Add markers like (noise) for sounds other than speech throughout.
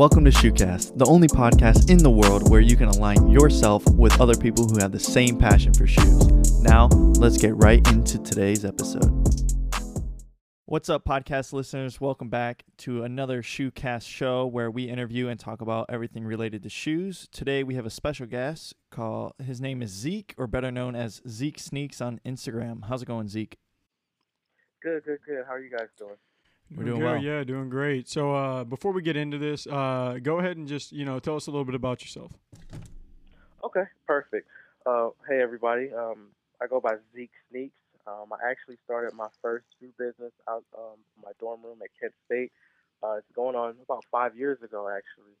Welcome to Shoecast, the only podcast in the world where you can align yourself with other people who have the same passion for shoes. Now, let's get right into today's episode. What's up, podcast listeners? Welcome back to another Shoecast show where we interview and talk about everything related to shoes. Today we have a special guest called his name is Zeke, or better known as Zeke Sneaks on Instagram. How's it going, Zeke? Good, good, good. How are you guys doing? We're Doing doing well. Yeah, doing great. So uh, before we get into this, uh, go ahead and just you know tell us a little bit about yourself. Okay, perfect. Uh, hey, everybody. Um, I go by Zeke Sneaks. Um, I actually started my first shoe business out um, my dorm room at Kent State. Uh, it's going on about five years ago, actually.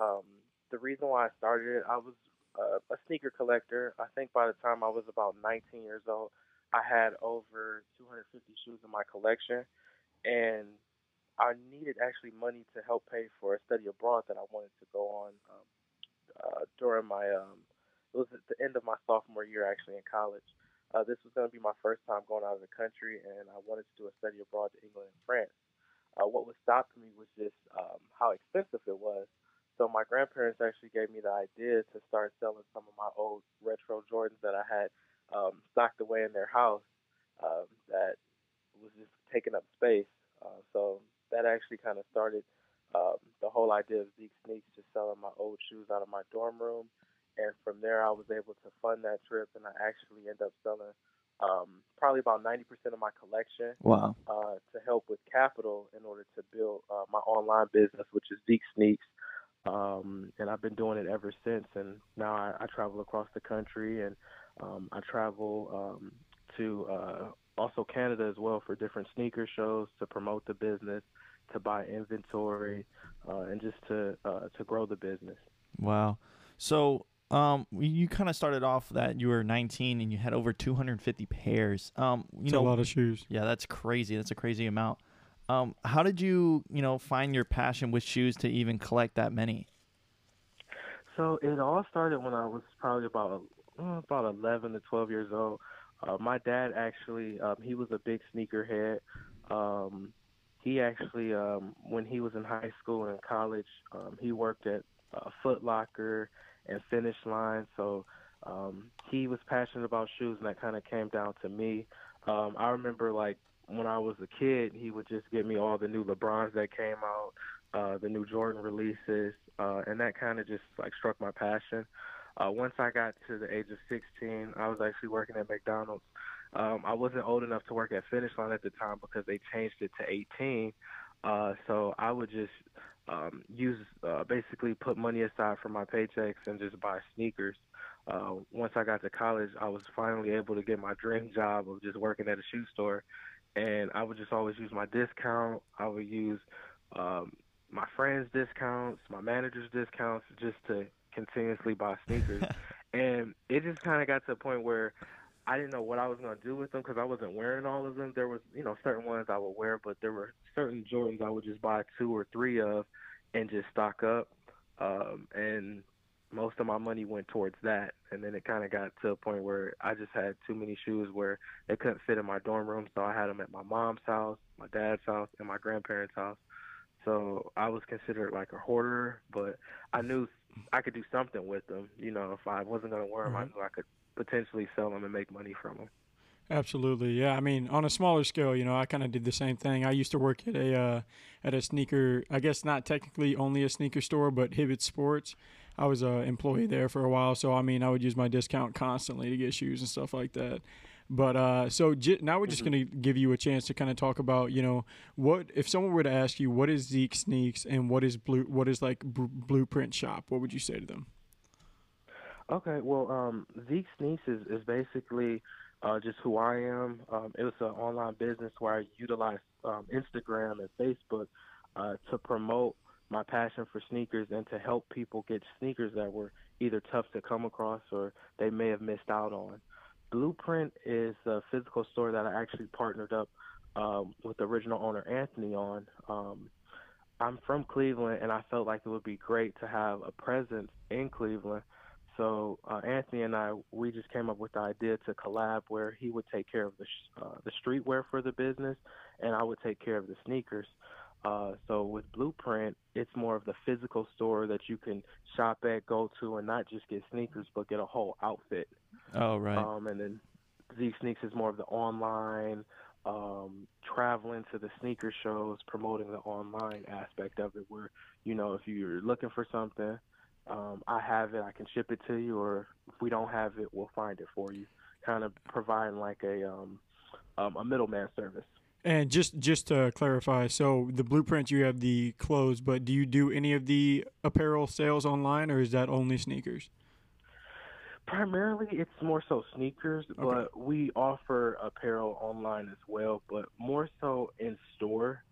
Um, the reason why I started it, I was uh, a sneaker collector. I think by the time I was about 19 years old, I had over 250 shoes in my collection, and I needed actually money to help pay for a study abroad that I wanted to go on um, uh, during my. Um, it was at the end of my sophomore year, actually, in college. Uh, this was going to be my first time going out of the country, and I wanted to do a study abroad to England and France. Uh, what was stopping me was just um, how expensive it was. So my grandparents actually gave me the idea to start selling some of my old retro Jordans that I had um, stocked away in their house um, that was just taking up space. Uh, so that actually kind of started um, the whole idea of Zeke Sneaks, just selling my old shoes out of my dorm room. And from there, I was able to fund that trip, and I actually ended up selling um, probably about 90% of my collection Wow. uh, to help with capital in order to build uh, my online business, which is Zeke Sneaks. Um, and I've been doing it ever since. And now I, I travel across the country, and um, I travel um, to uh, also Canada as well for different sneaker shows to promote the business, to buy inventory, uh, and just to uh, to grow the business. Wow. So, um, you kind of started off that you were 19 and you had over 250 pairs. Um, you It's know, a lot of shoes. yeah, that's crazy. That's a crazy amount. Um, how did you, you know, find your passion with shoes to even collect that many? So it all started when I was probably about uh, about 11 to 12 years old. Uh, my dad actually, um, he was a big sneakerhead. Um, he actually, um, when he was in high school and college, um, he worked at uh, Foot Locker and Finish Line. So um, he was passionate about shoes, and that kind of came down to me. Um, I remember like when I was a kid, he would just get me all the new LeBrons that came out, uh, the new Jordan releases, uh, and that kind of just like struck my passion. Uh, once I got to the age of 16, I was actually working at McDonald's. Um, I wasn't old enough to work at Finish Line at the time because they changed it to 18. Uh, so I would just um, use uh, basically put money aside for my paychecks and just buy sneakers. Uh, once I got to college, I was finally able to get my dream job of just working at a shoe store, and I would just always use my discount. I would use um, my friends' discounts, my manager's discounts, just to continuously buy sneakers. (laughs) and it just kind of got to a point where I didn't know what I was going to do with them because I wasn't wearing all of them. There was, you know, certain ones I would wear, but there were certain Jordans I would just buy two or three of and just stock up. Um, and most of my money went towards that. And then it kind of got to a point where I just had too many shoes where they couldn't fit in my dorm room. So I had them at my mom's house, my dad's house, and my grandparents' house. So I was considered like a hoarder, but I knew I could do something with them. You know, if I wasn't going to wear them, I Mhm. knew I could potentially sell them and make money from them. Absolutely, yeah. I mean, on a smaller scale, you know, I kind of did the same thing. I used to work at a uh, at a sneaker, I guess not technically only a sneaker store, but Hibbett Sports. I was a employee there for a while, so I mean, I would use my discount constantly to get shoes and stuff like that. But uh, so j- now we're just Mhm. going to give you a chance to kind of talk about, you know, what if someone were to ask you what is Zeke Sneaks and what is blue, what is like Br- Blueprint Shop? What would you say to them? Okay, well, um, Zeke Sneaks is, is basically uh, just who I am. Um, it was an online business where I utilized um, Instagram and Facebook uh, to promote my passion for sneakers and to help people get sneakers that were either tough to come across or they may have missed out on. Blueprint is a physical store that I actually partnered up um, with the original owner Anthony on. Um, I'm from Cleveland, and I felt like it would be great to have a presence in Cleveland. So uh, Anthony and I, we just came up with the idea to collab where he would take care of the sh- uh, the streetwear for the business, and I would take care of the sneakers. Uh, so with Blueprint, it's more of the physical store that you can shop at, go to, and not just get sneakers, but get a whole outfit. Oh, right. Um, and then Zeke Sneaks is more of the online, um, traveling to the sneaker shows, promoting the online aspect of it. Where you know, if you're looking for something, um, I have it, I can ship it to you, or if we don't have it, we'll find it for you. Kind of providing like a um, um, a middleman service. And just just to clarify, so the blueprint you have the clothes, but do you do any of the apparel sales online, or is that only sneakers? Primarily, it's more so sneakers, but we offer apparel online as well, but more so in store.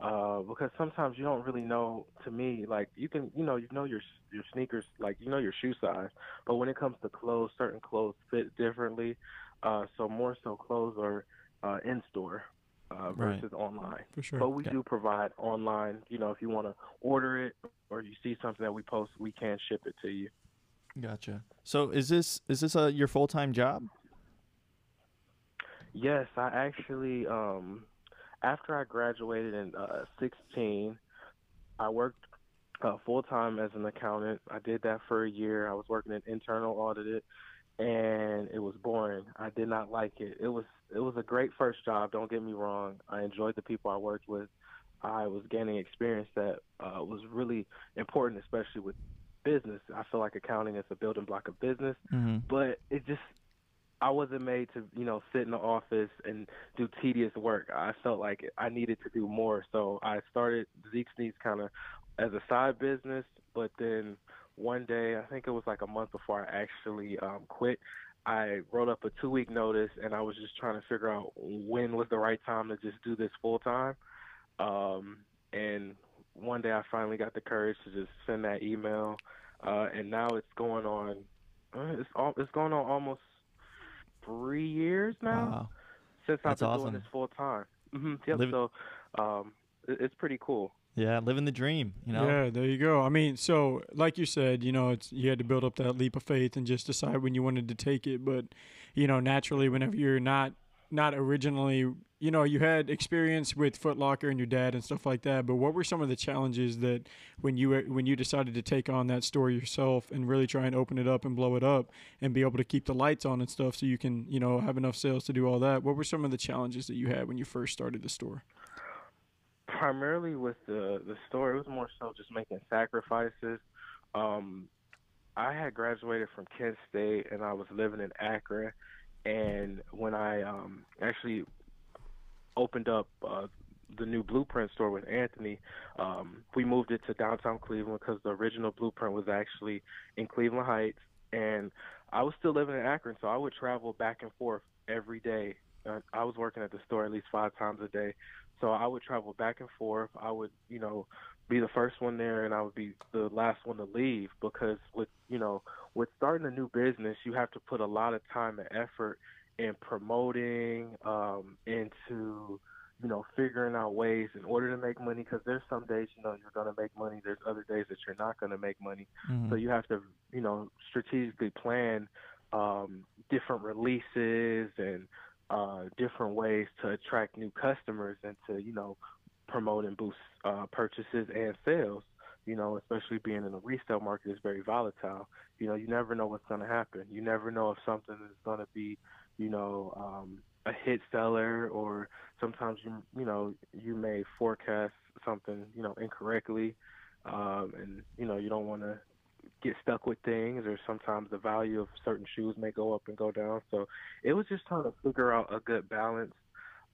Uh, because sometimes you don't really know. To me, like you can, you know, you know your your sneakers, like you know your shoe size, but when it comes to clothes, certain clothes fit differently. Uh, so more so clothes are uh, in store uh, Right. versus online. For sure. But we Okay. do provide online. You know, if you want to order it or you see something that we post, we can ship it to you. Gotcha. So is this is this a your full time job? Yes, I actually um after I graduated in uh 16, I worked uh, full time as an accountant. I did that for a year. I was working in internal audit and it was boring. I did not like it. It was it was a great first job, don't get me wrong. I enjoyed the people I worked with. I was gaining experience that uh, was really important, especially with like accounting is a building block of business Mm-hmm. but it just I wasn't made to you know sit in the office and do tedious work. I felt like I needed to do more, so I started Zeke Sneaks kind of as a side business. But then one day, I think it was like a month before I actually um, quit. I wrote up a two week notice, and I was just trying to figure out when was the right time to just do this full time. Um, and one day, I finally got the courage to just send that email, uh, and now it's going on uh, It's all, it's going on almost three years now Wow. since I've That's been awesome. doing this full time. hmm Yep. Live- So um, it, it's pretty cool. Yeah, living the dream. You know. Yeah, there you go. I mean, so like you said, you know, it's you had to build up that leap of faith and just decide when you wanted to take it. But you know, naturally, whenever you're not not originally, you know, you had experience with Foot Locker and your dad and stuff like that. But what were some of the challenges that when you when you decided to take on that store yourself and really try and open it up and blow it up and be able to keep the lights on and stuff so you can you know have enough sales to do all that? What were some of the challenges that you had when you first started the store? primarily with the the store, it was more so just making sacrifices. Um, I had graduated from Kent State and I was living in Akron, and when I um, actually opened up uh, the new Blueprint store with Anthony, um, we moved it to downtown Cleveland because the original Blueprint was actually in Cleveland Heights, and I was still living in Akron, so I would travel back and forth every day. I was working at the store at least five times a day, so I would travel back and forth. I would, you know, be the first one there, and I would be the last one to leave because with, you know, with starting a new business, you have to put a lot of time and effort in promoting, um, into, you know, figuring out ways in order to make money. Because there's some days, you know, you're gonna make money. There's other days that you're not gonna make money. Mhm. So you have to, you know, strategically plan um, different releases and uh, different ways to attract new customers and to, you know, promote and boost uh, purchases and sales. You know, especially being in the resale market is very volatile. You know, you never know what's going to happen. You never know if something is going to be, you know, um, a hit seller or sometimes you you know you may forecast something you know incorrectly um, and you know you don't want to get stuck with things or sometimes the value of certain shoes may go up and go down so it was just trying to figure out a good balance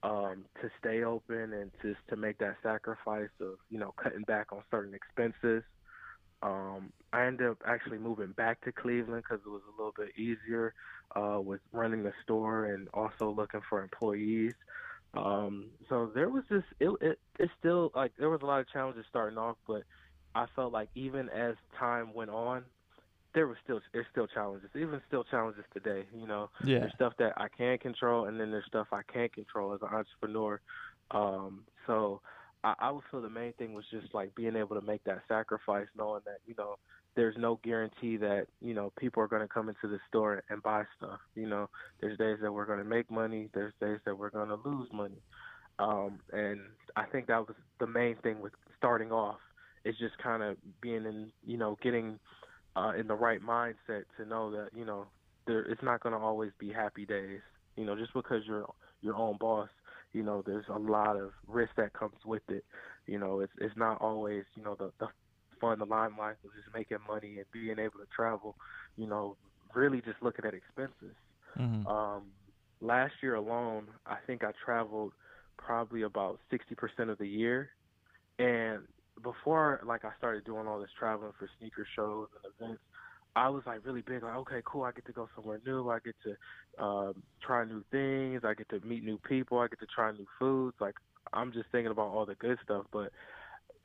um, to stay open and just to make that sacrifice of you know cutting back on certain expenses um, I ended up actually moving back to Cleveland because it was a little bit easier uh, with running the store and also looking for employees. Um, so there was just it, it. It's still like there was a lot of challenges starting off, but I felt like even as time went on, there was still there's still challenges. Even still challenges today. You know, Yeah. there's stuff that I can control, and then there's stuff I can't control as an entrepreneur. Um, so I, I would feel the main thing was just like being able to make that sacrifice, knowing that you know there's no guarantee that you know people are going to come into the store and buy stuff. You know, there's days that we're going to make money, there's days that we're going to lose money. Um, and I think that was the main thing with starting off is just kind of being in, you know, getting uh, in the right mindset to know that, you know, there it's not going to always be happy days. You know, just because you're your own boss, you know, there's a lot of risk that comes with it. You know, it's it's not always, you know, the the fun, the limelight of just making money and being able to travel. You know, really just looking at expenses. Mm-hmm. Um, last year alone, I think I traveled probably about 60% of the year. And before like I started doing all this traveling for sneaker shows and events, I was like really big like okay cool I get to go somewhere new I get to um, try new things I get to meet new people I get to try new foods like I'm just thinking about all the good stuff but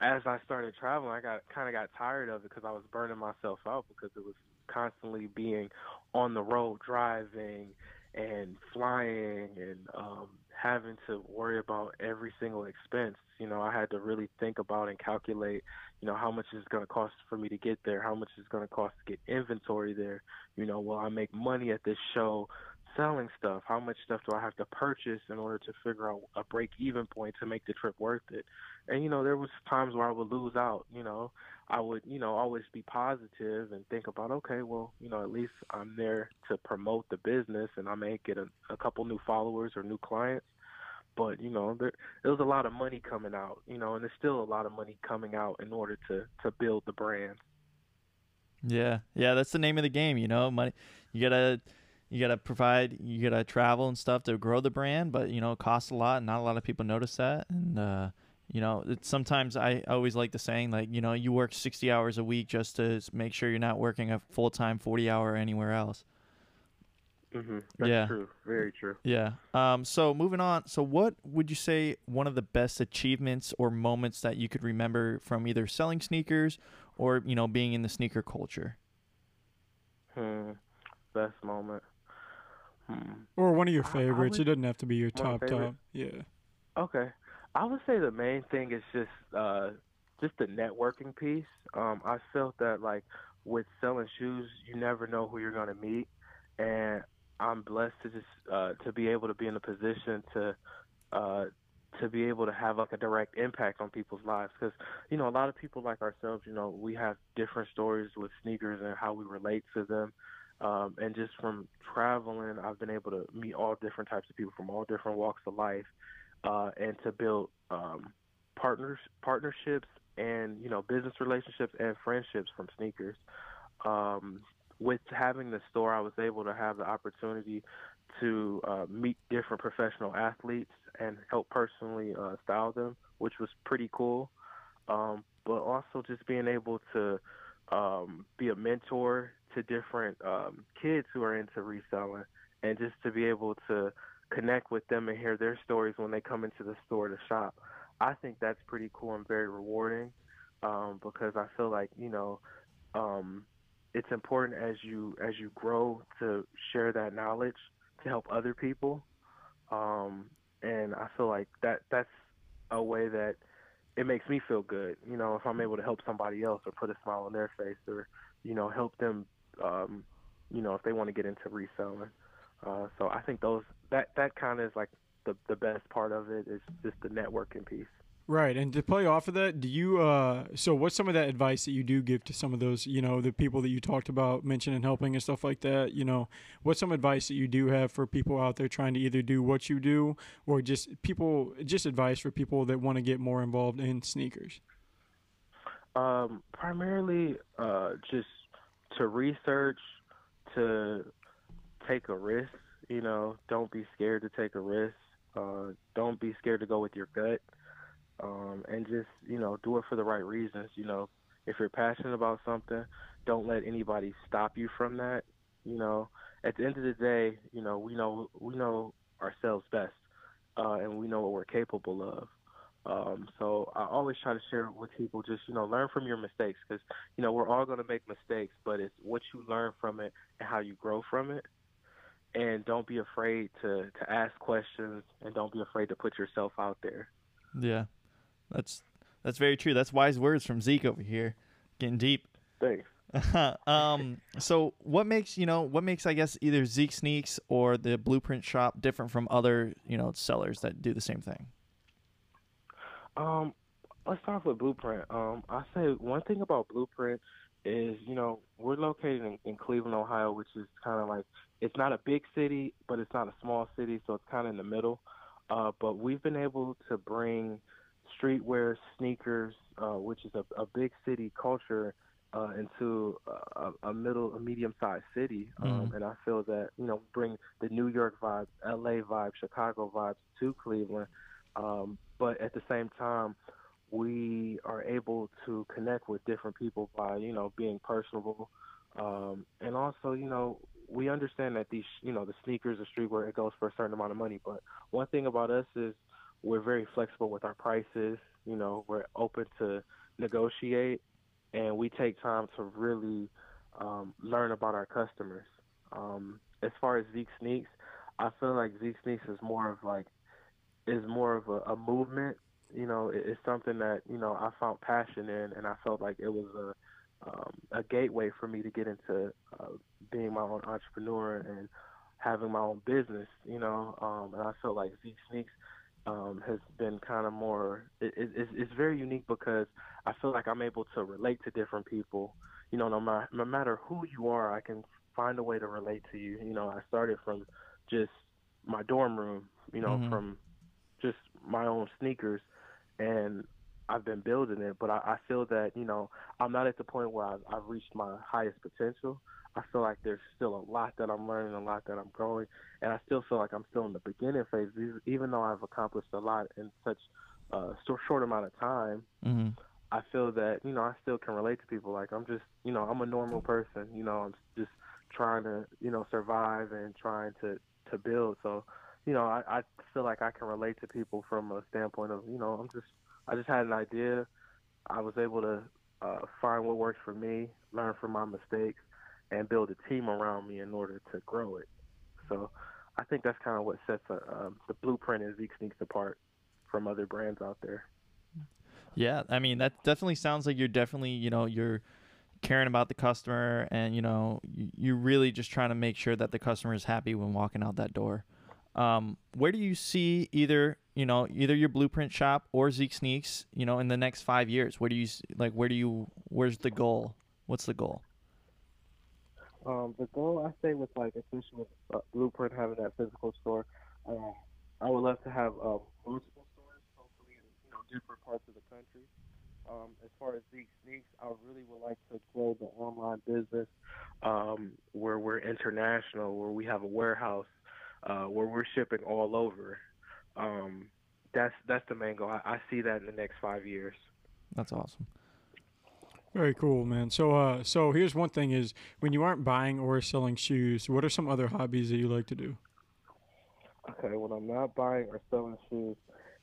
as I started traveling I got kind of got tired of it because I was burning myself out because it was constantly being on the road driving and flying and um having to worry about every single expense. You know, I had to really think about and calculate, you know, how much is going to cost for me to get there, how much is going to cost to get inventory there. You know, will I make money at this show selling stuff? How much stuff do I have to purchase in order to figure out a break even point to make the trip worth it? And you know, there was times where I would lose out, you know. I would, you know, always be positive and think about, okay, well, you know, at least I'm there to promote the business and I may get a, a couple new followers or new clients. But, you know, there, there was a lot of money coming out, you know, and there's still a lot of money coming out in order to, to build the brand. Yeah. Yeah. That's the name of the game, you know, money. You gotta, you gotta provide, you gotta travel and stuff to grow the brand, but, you know, it costs a lot and not a lot of people notice that. And, uh, you know sometimes i always like the saying like you know you work 60 hours a week just to make sure you're not working a full-time 40 hour anywhere else. Mm-hmm. That's yeah. true. Very true. Yeah. Um so moving on so what would you say one of the best achievements or moments that you could remember from either selling sneakers or you know being in the sneaker culture? Hmm. Best moment hmm. or one of your favorites. would, it doesn't have to be your top top. yeah. Okay. I would say the main thing is just uh, just the networking piece. Um, I felt that like with selling shoes, you never know who you're going to meet, and I'm blessed to just uh, to be able to be in a position to uh, to be able to have like a direct impact on people's lives. Because you know a lot of people like ourselves, you know, we have different stories with sneakers and how we relate to them. Um, and just from traveling, I've been able to meet all different types of people from all different walks of life uh, and to build um, partners partnerships and you know business relationships and friendships from sneakers. Um, with having the store, I was able to have the opportunity to uh, meet different professional athletes and help personally uh, style them, which was pretty cool. Um, but also just being able to um, be a mentor to different um, kids who are into reselling, and just to be able to connect with them and hear their stories when they come into the store to shop. I think that's pretty cool and very rewarding um, because I feel like you know um, it's important as you as you grow to share that knowledge to help other people, um, and I feel like that that's a way that it makes me feel good. You know, if I'm able to help somebody else or put a smile on their face or you know help them, um, you know, if they want to get into reselling. Uh, so I think those that that kind of is like the the best part of it is just the networking piece. Right, and to play off of that, do you? Uh, so, what's some of that advice that you do give to some of those, you know, the people that you talked about mentioning helping and stuff like that? You know, what's some advice that you do have for people out there trying to either do what you do, or just people, just advice for people that want to get more involved in sneakers? Um, primarily, uh, just to research, to take a risk. You know, don't be scared to take a risk. Uh, don't be scared to go with your gut, um, and just you know do it for the right reasons. You know, if you're passionate about something, don't let anybody stop you from that. You know, at the end of the day, you know we know we know ourselves best, uh, and we know what we're capable of. Um, so I always try to share with people just you know learn from your mistakes because you know we're all going to make mistakes, but it's what you learn from it and how you grow from it and don't be afraid to to ask questions and don't be afraid to put yourself out there. Yeah, that's that's very true. That's wise words from Zeke over here, getting deep. Thanks. (laughs) um, so what makes you know what makes I guess either Zeke Sneaks or the Blueprint Shop different from other you know sellers that do the same thing? Um, let's start with Blueprint. Um, I say one thing about Blueprint is, you know, we're located in, in Cleveland, Ohio, which is kind of like it's not a big city, but it's not a small city, so it's kind of in the middle. Uh, but we've been able to bring streetwear, sneakers, uh, which is a, a big city culture, uh, into a, a middle, a medium-sized city. Um, Mhm. And I feel that you know, bring the New York vibe, LA vibe, Chicago vibes to Cleveland. Um, but at the same time, we are able to connect with different people by you know being personable, um, and also you know we understand that these you know the sneakers, the streetwear, it goes for a certain amount of money. But one thing about us is we're very flexible with our prices. You know, we're open to negotiate, and we take time to really um, learn about our customers. Um, as far as Zeke Sneaks, I feel like Zeke Sneaks is more of like is more of a, a movement. You know, it, it's something that you know I found passion in, and I felt like it was a um, a gateway for me to get into uh, being my own entrepreneur and having my own business. You know, um, and I felt like Zeke Sneaks um, has been kind of more. It, it, it's, it's very unique because I feel like I'm able to relate to different people. You know, no matter no matter who you are, I can find a way to relate to you. You know, I started from just my dorm room. You know, Mhm. from just my own sneakers, and I've been building it. But I, I feel that you know I'm not at the point where I've, I've reached my highest potential. I feel like there's still a lot that I'm learning, a lot that I'm growing, and I still feel like I'm still in the beginning phase. Even though I've accomplished a lot in such a short, short amount of time, hmm I feel that you know I still can relate to people. Like I'm just you know I'm a normal person. You know I'm just trying to you know survive and trying to to build. So you know I, I feel like I can relate to people from a standpoint of you know I'm just I just had an idea. I was able to uh, find what works for me, learn from my mistakes, and build a team around me in order to grow it. So I think that's kind of what sets a, um, the blueprint of Zeke Sneaks apart from other brands out there. Yeah, I mean that definitely sounds like you're definitely you know you're caring about the customer and you know you're really just trying to make sure that the customer is happy when walking out that door. Um, where do you see either you know either your blueprint shop or Zeke Sneaks you know in the next five years? Where do you like where do you where's the goal? What's the goal? Um, the goal I say with like especially with uh, Blueprint having that physical store, uh, I would love to have uh, multiple stores, hopefully in you know different parts of the country. Um, as far as Zeke Sneaks, I really would like to grow the online business um, where we're international, where we have a warehouse, uh, where we're shipping all over. Um, that's that's the main goal. I, I see that in the next five years. That's awesome. Very cool, man. So, uh, so here's one thing: is when you aren't buying or selling shoes, what are some other hobbies that you like to do? Okay, when I'm not buying or selling shoes,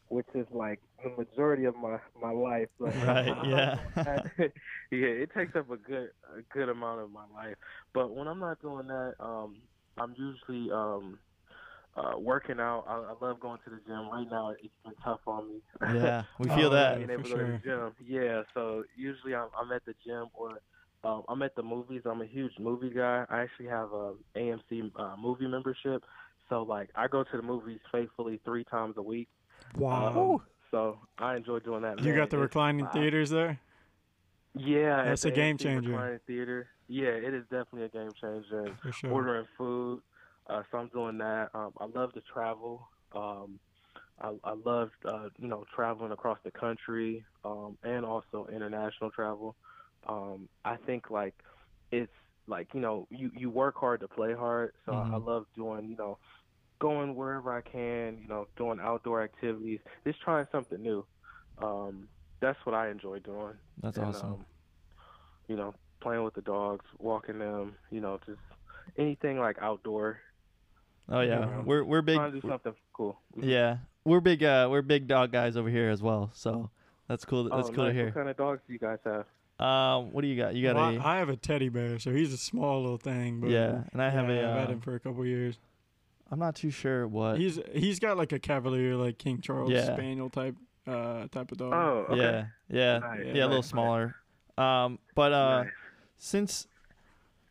which is like the majority of my my life. But (laughs) Right, (laughs) yeah. (laughs) yeah, it takes up a good a good amount of my life. But when I'm not doing that, um, I'm usually um, uh, working out. I, I love going to the gym. Right now, it's been tough on me. Yeah, we (laughs) feel Oh, that. being for able to go to the sure. gym. Yeah, so usually I'm, I'm at the gym or um, I'm at the movies. I'm a huge movie guy. I actually have a AMC uh, movie membership. So like I go to the movies faithfully three times a week. Wow. Um, so I enjoy doing that. you Man, got the it's- reclining uh, theaters there. Yeah, That's a game AMC changer. reclining Theater. Yeah, it is definitely a game changer. For sure. ordering food. Uh, so I'm doing that. Um, I love to travel. Um, I, I love uh, you know traveling across the country um, and also international travel. Um, I think like it's like you know you you work hard to play hard. So I, I love doing you know going wherever I can. You know doing outdoor activities. Just trying something new. Um, that's what I enjoy doing. That's And, awesome. um, you know, playing with the dogs, walking them. You know, just anything like outdoor. Oh yeah, yeah. we're we're big. Trying to do something cool. Yeah, we're big. Uh, we're big dog guys over here as well. So that's cool. That's oh, cool nice. to hear. What kind of dogs do you guys have? Um, what do you got? You got Well, a I, I have a teddy bear, so he's a small little thing. But yeah, and I have yeah, a. I've had Uh, him for a couple years. I'm not too sure what. He's he's got like a Cavalier, like King Charles Yeah. Spaniel type uh type of dog. Oh, okay. Yeah, yeah, Nice, yeah, a little nice, smaller. Um, but uh, Nice. since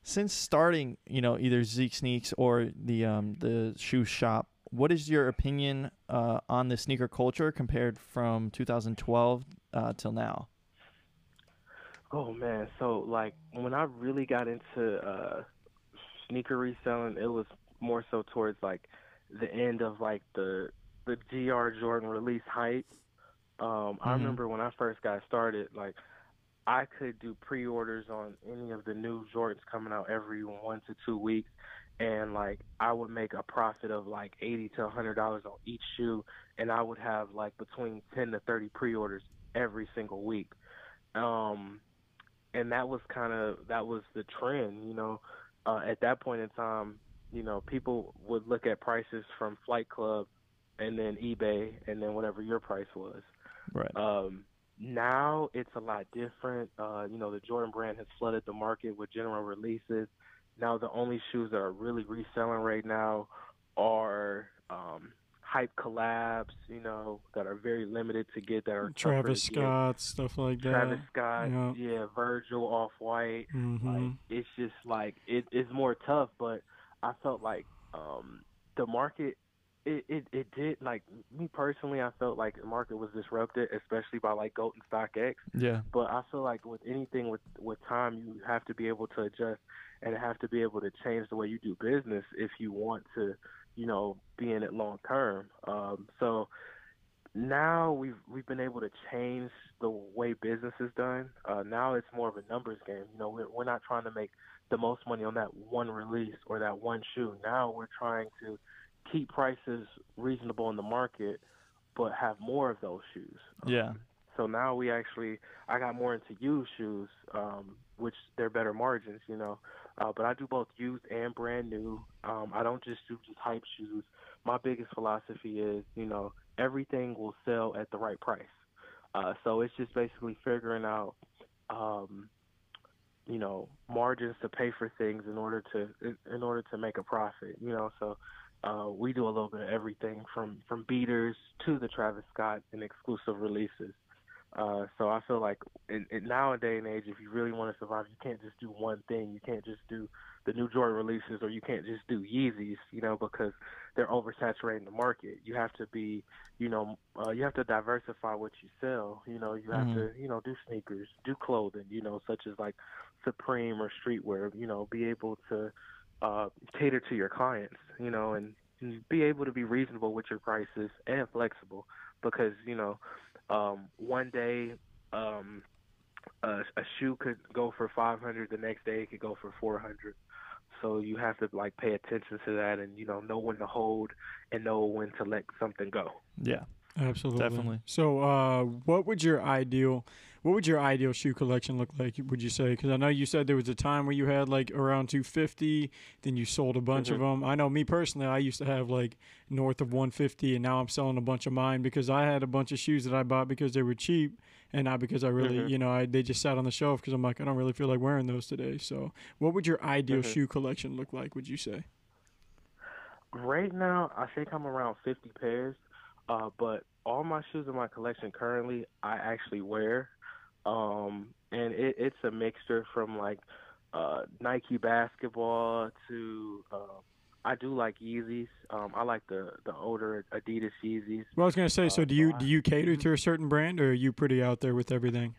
since starting, you know, either Zeke Sneaks or the um the shoe shop, what is your opinion uh, on the sneaker culture compared from 2012 uh, till now? Oh man, so like when I really got into uh, sneaker reselling, it was more so towards like the end of like the the GR Jordan release hype. Um, mm-hmm. I remember when I first got started, like I could do pre-orders on any of the new Jordans coming out every one to two weeks, and like I would make a profit of like eighty to a hundred dollars on each shoe, and I would have like between ten to thirty pre-orders every single week. Um, and that was kind of that was the trend, you know. Uh, at that point in time, you know, people would look at prices from Flight Club and then eBay and then whatever your price was. Right. Um, now it's a lot different. Uh, you know, the Jordan brand has flooded the market with general releases. Now the only shoes that are really reselling right now are um, hype collabs, you know, that are very limited to get that are Travis Scott stuff like that. Travis Scott, yeah, yeah Virgil Off White. Mm-hmm. Like it's just like it, it's more tough, but I felt like um, the market it, it it did like me personally I felt like the market was disrupted, especially by like Goat and X. Yeah. But I feel like with anything with with time you have to be able to adjust and have to be able to change the way you do business if you want to, you know, be in it long term. Um, so now we've we've been able to change the way business is done. Uh, now it's more of a numbers game. You know, we're we're not trying to make the most money on that one release or that one shoe. Now we're trying to keep prices reasonable in the market, but have more of those shoes. Yeah. Um, so now we actually, I got more into used shoes, um, which they're better margins, you know. Uh, but I do both used and brand new. Um, I don't just do just hype shoes. My biggest philosophy is, you know, everything will sell at the right price. Uh, so it's just basically figuring out, um, you know, margins to pay for things in order to in order to make a profit. You know, so uh, we do a little bit of everything from from beaters to the Travis Scott and exclusive releases. Uh, so I feel like in, in nowadays and age, if you really want to survive, you can't just do one thing. You can't just do the new Jordan releases, or you can't just do Yeezys, you know, because they're oversaturating the market. You have to be, you know, uh, you have to diversify what you sell. You know, you have mm-hmm. to, you know, do sneakers, do clothing, you know, such as like Supreme or streetwear. You know, be able to uh, cater to your clients, you know, and, and be able to be reasonable with your prices and flexible because, you know, um, one day um, a, a shoe could go for 500, the next day it could go for 400. So you have to like pay attention to that and you know know when to hold and know when to let something go. Yeah. Absolutely. Definitely. So, uh, what would your ideal what would your ideal shoe collection look like? Would you say? Because I know you said there was a time where you had like around 250, then you sold a bunch mm-hmm. of them. I know me personally, I used to have like north of 150, and now I'm selling a bunch of mine because I had a bunch of shoes that I bought because they were cheap, and not because I really, mm-hmm. you know, I, they just sat on the shelf because I'm like I don't really feel like wearing those today. So, what would your ideal mm-hmm. shoe collection look like? Would you say? Right now, I think I'm around 50 pairs, uh, but all my shoes in my collection currently I actually wear. Um, and it, it's a mixture from like uh, Nike basketball to uh, I do like Yeezys. Um, I like the the older Adidas Yeezys. Well, I was gonna say, so uh, do you do you cater to a certain brand, or are you pretty out there with everything?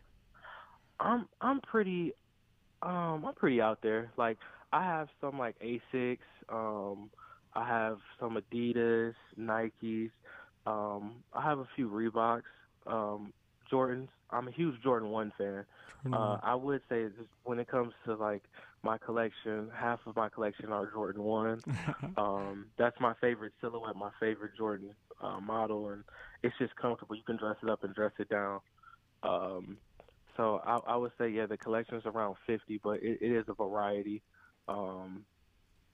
I'm I'm pretty um I'm pretty out there. Like I have some like Asics, um, I have some Adidas, Nikes, um, I have a few Reeboks, um, Jordans. I'm a huge Jordan One fan. Uh, I would say when it comes to like my collection, half of my collection are Jordan One. (laughs) um, that's my favorite silhouette, my favorite Jordan uh, model, and it's just comfortable. You can dress it up and dress it down. Um, so I, I would say, yeah, the collection is around 50, but it, it is a variety. Um,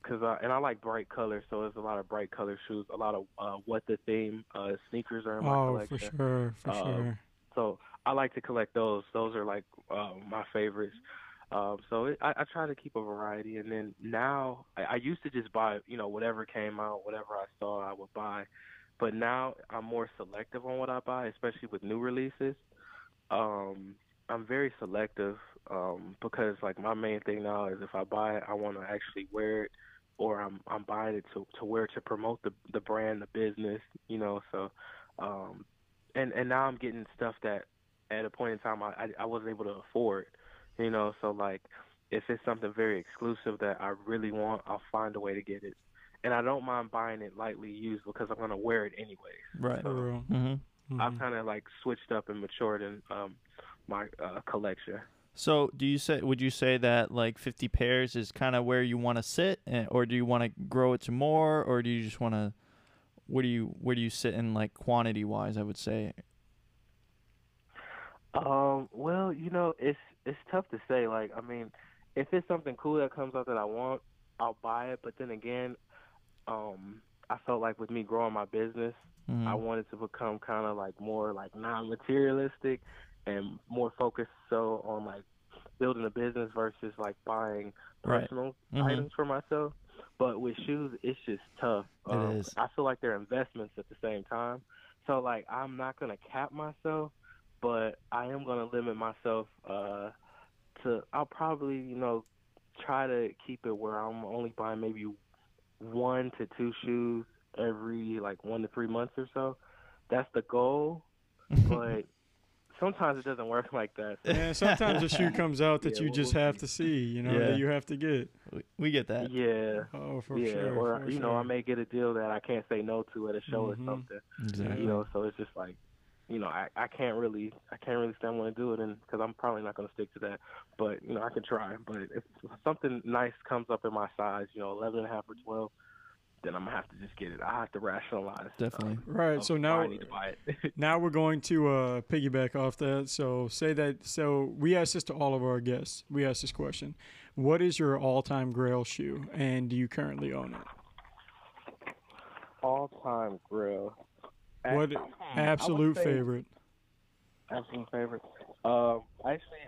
cause I, and I like bright colors, so there's a lot of bright color shoes, a lot of uh, what the theme uh, sneakers are in my oh, collection. for sure, for uh, sure. So I like to collect those. Those are like uh, my favorites. Um, so it, I, I try to keep a variety, and then now I, I used to just buy, you know, whatever came out, whatever I saw, I would buy. But now I'm more selective on what I buy, especially with new releases. Um, I'm very selective um, because, like, my main thing now is if I buy it, I want to actually wear it or I'm I'm buying it to to wear to promote the the brand, the business, you know. So, um, and and now I'm getting stuff that at a point in time I I, I wasn't able to afford, you know. So like, if it's something very exclusive that I really want, I'll find a way to get it. And I don't mind buying it lightly used because I'm gonna wear it anyways. Right. For real. Mm-hmm. I've kind of like switched up and matured in um, my uh, collection. So, do you say would you say that like 50 pairs is kind of where you want to sit, eh, or do you want to grow it to more, or do you just want to? Where do you where do you sit in like quantity wise? I would say. Um, well, you know, it's it's tough to say. Like, I mean, if it's something cool that comes out that I want, I'll buy it. But then again, um, I felt like with me growing my business, Mhm. I wanted to become kind of like more like non-materialistic and more focused so on like building a business versus like buying Right. personal Mhm. items for myself. But with shoes, it's just tough. It um, is. I feel like they're investments at the same time. So like I'm not gonna cap myself, but I am gonna limit myself uh, to. I'll probably you know try to keep it where I'm only buying maybe one to two shoes every like one to three months or so. That's the goal, (laughs) but sometimes it doesn't work (laughs) like that. So, Yeah, sometimes a shoe (laughs) comes out that Yeah, you we'll- just we'll have see. to see, you know, Yeah. that you have to get. We- we get that. yeah, Oh, for yeah, sure. or for you know I may get a deal that I can't say no to at a show Mhm. or something. Exactly. You know, so it's just like, you know, I I can't really I can't really say I'm to do it, and because I'm probably not going to stick to that. But you know, I can try. But if something nice comes up in my size, you know, eleven and a half or twelve, then I'm gonna have to just get it. I have to rationalize. Definitely. um, Right. So now, I need to buy it. (laughs) now we're going to uh, piggyback off that. So say that. So we ask this to all of our guests. We ask this question: What is your all-time Grail shoe, and do you currently own it? All time Grail. What absolute favorite? Absolute favorite. Um, actually,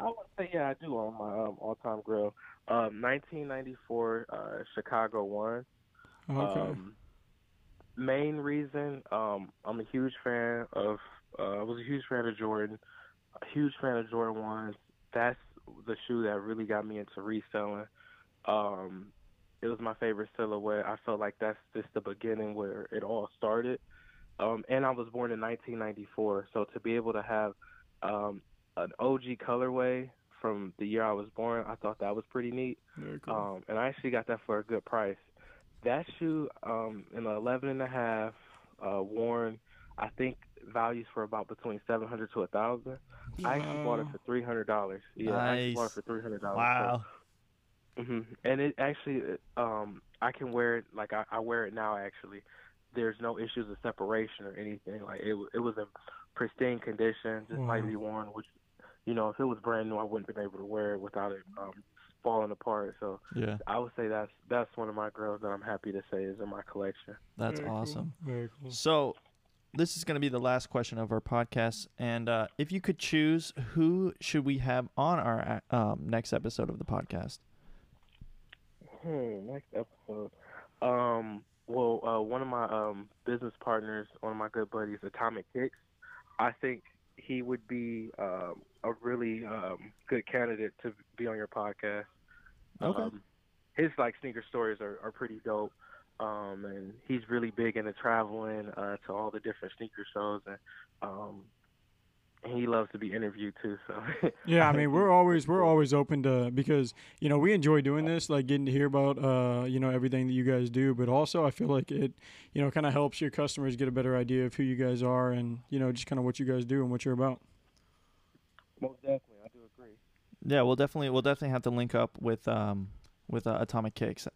I would say yeah, I do own my um, all time Grail. Um, 1994 uh, Chicago one. Okay. Um, main reason, um, I'm a huge fan of. Uh, I was a huge fan of Jordan. A huge fan of Jordan ones. That's the shoe that really got me into reselling. Um, it was my favorite silhouette. I felt like that's just the beginning where it all started. Um, and I was born in 1994, so to be able to have um, an OG colorway from the year I was born, I thought that was pretty neat. Cool. Um, and I actually got that for a good price. That shoe, um, in an 11 and a half, uh, worn, I think values for about between 700 to a thousand. I actually bought it for three hundred dollars. Yeah, I actually bought it for three hundred dollars. Wow. hmm And it actually, um, I can wear it like I, I wear it now. Actually, there's no issues of separation or anything. Like it, it was in pristine condition, just Wow. lightly worn. Which, you know, if it was brand new, I wouldn't have been able to wear it without it um, falling apart. So Yeah. I would say that's that's one of my girls that I'm happy to say is in my collection. That's Very cool. awesome. Very cool. So, this is going to be the last question of our podcast, and uh, if you could choose, who should we have on our um, next episode of the podcast? Hmm, next episode. Um, well, uh, one of my um, business partners, one of my good buddies, Atomic Kicks, I think he would be um, a really um, good candidate to be on your podcast. Okay. Um, his like sneaker stories are, are pretty dope. Um, and he's really big into traveling uh, to all the different sneaker shows, and um, he loves to be interviewed too. So (laughs) Yeah, I mean, we're always we're (laughs) always open to because you know we enjoy doing this, like getting to hear about uh you know everything that you guys do, but also I feel like it you know kind of helps your customers get a better idea of who you guys are and you know just kind of what you guys do and what you're about. most definitely, I do agree. Yeah, we'll definitely we'll definitely have to link up with um with uh, Atomic Kicks.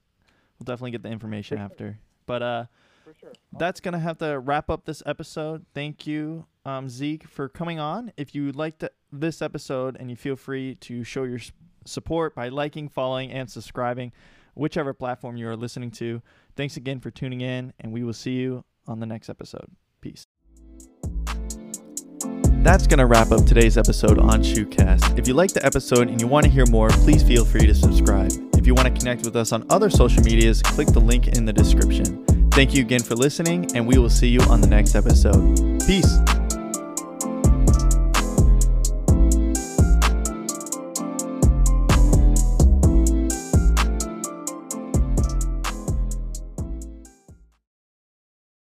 We'll definitely get the information after. But uh, For sure. that's gonna have to wrap up this episode. Thank you, um, Zeke, for coming on. If you liked this episode and you feel free to show your support by liking, following, and subscribing, whichever platform you are listening to. Thanks again for tuning in, and we will see you on the next episode. Peace. That's going to wrap up today's episode on Shoecast. If you liked the episode and you want to hear more, please feel free to subscribe. If you want to connect with us on other social medias, click the link in the description. Thank you again for listening, and we will see you on the next episode. Peace.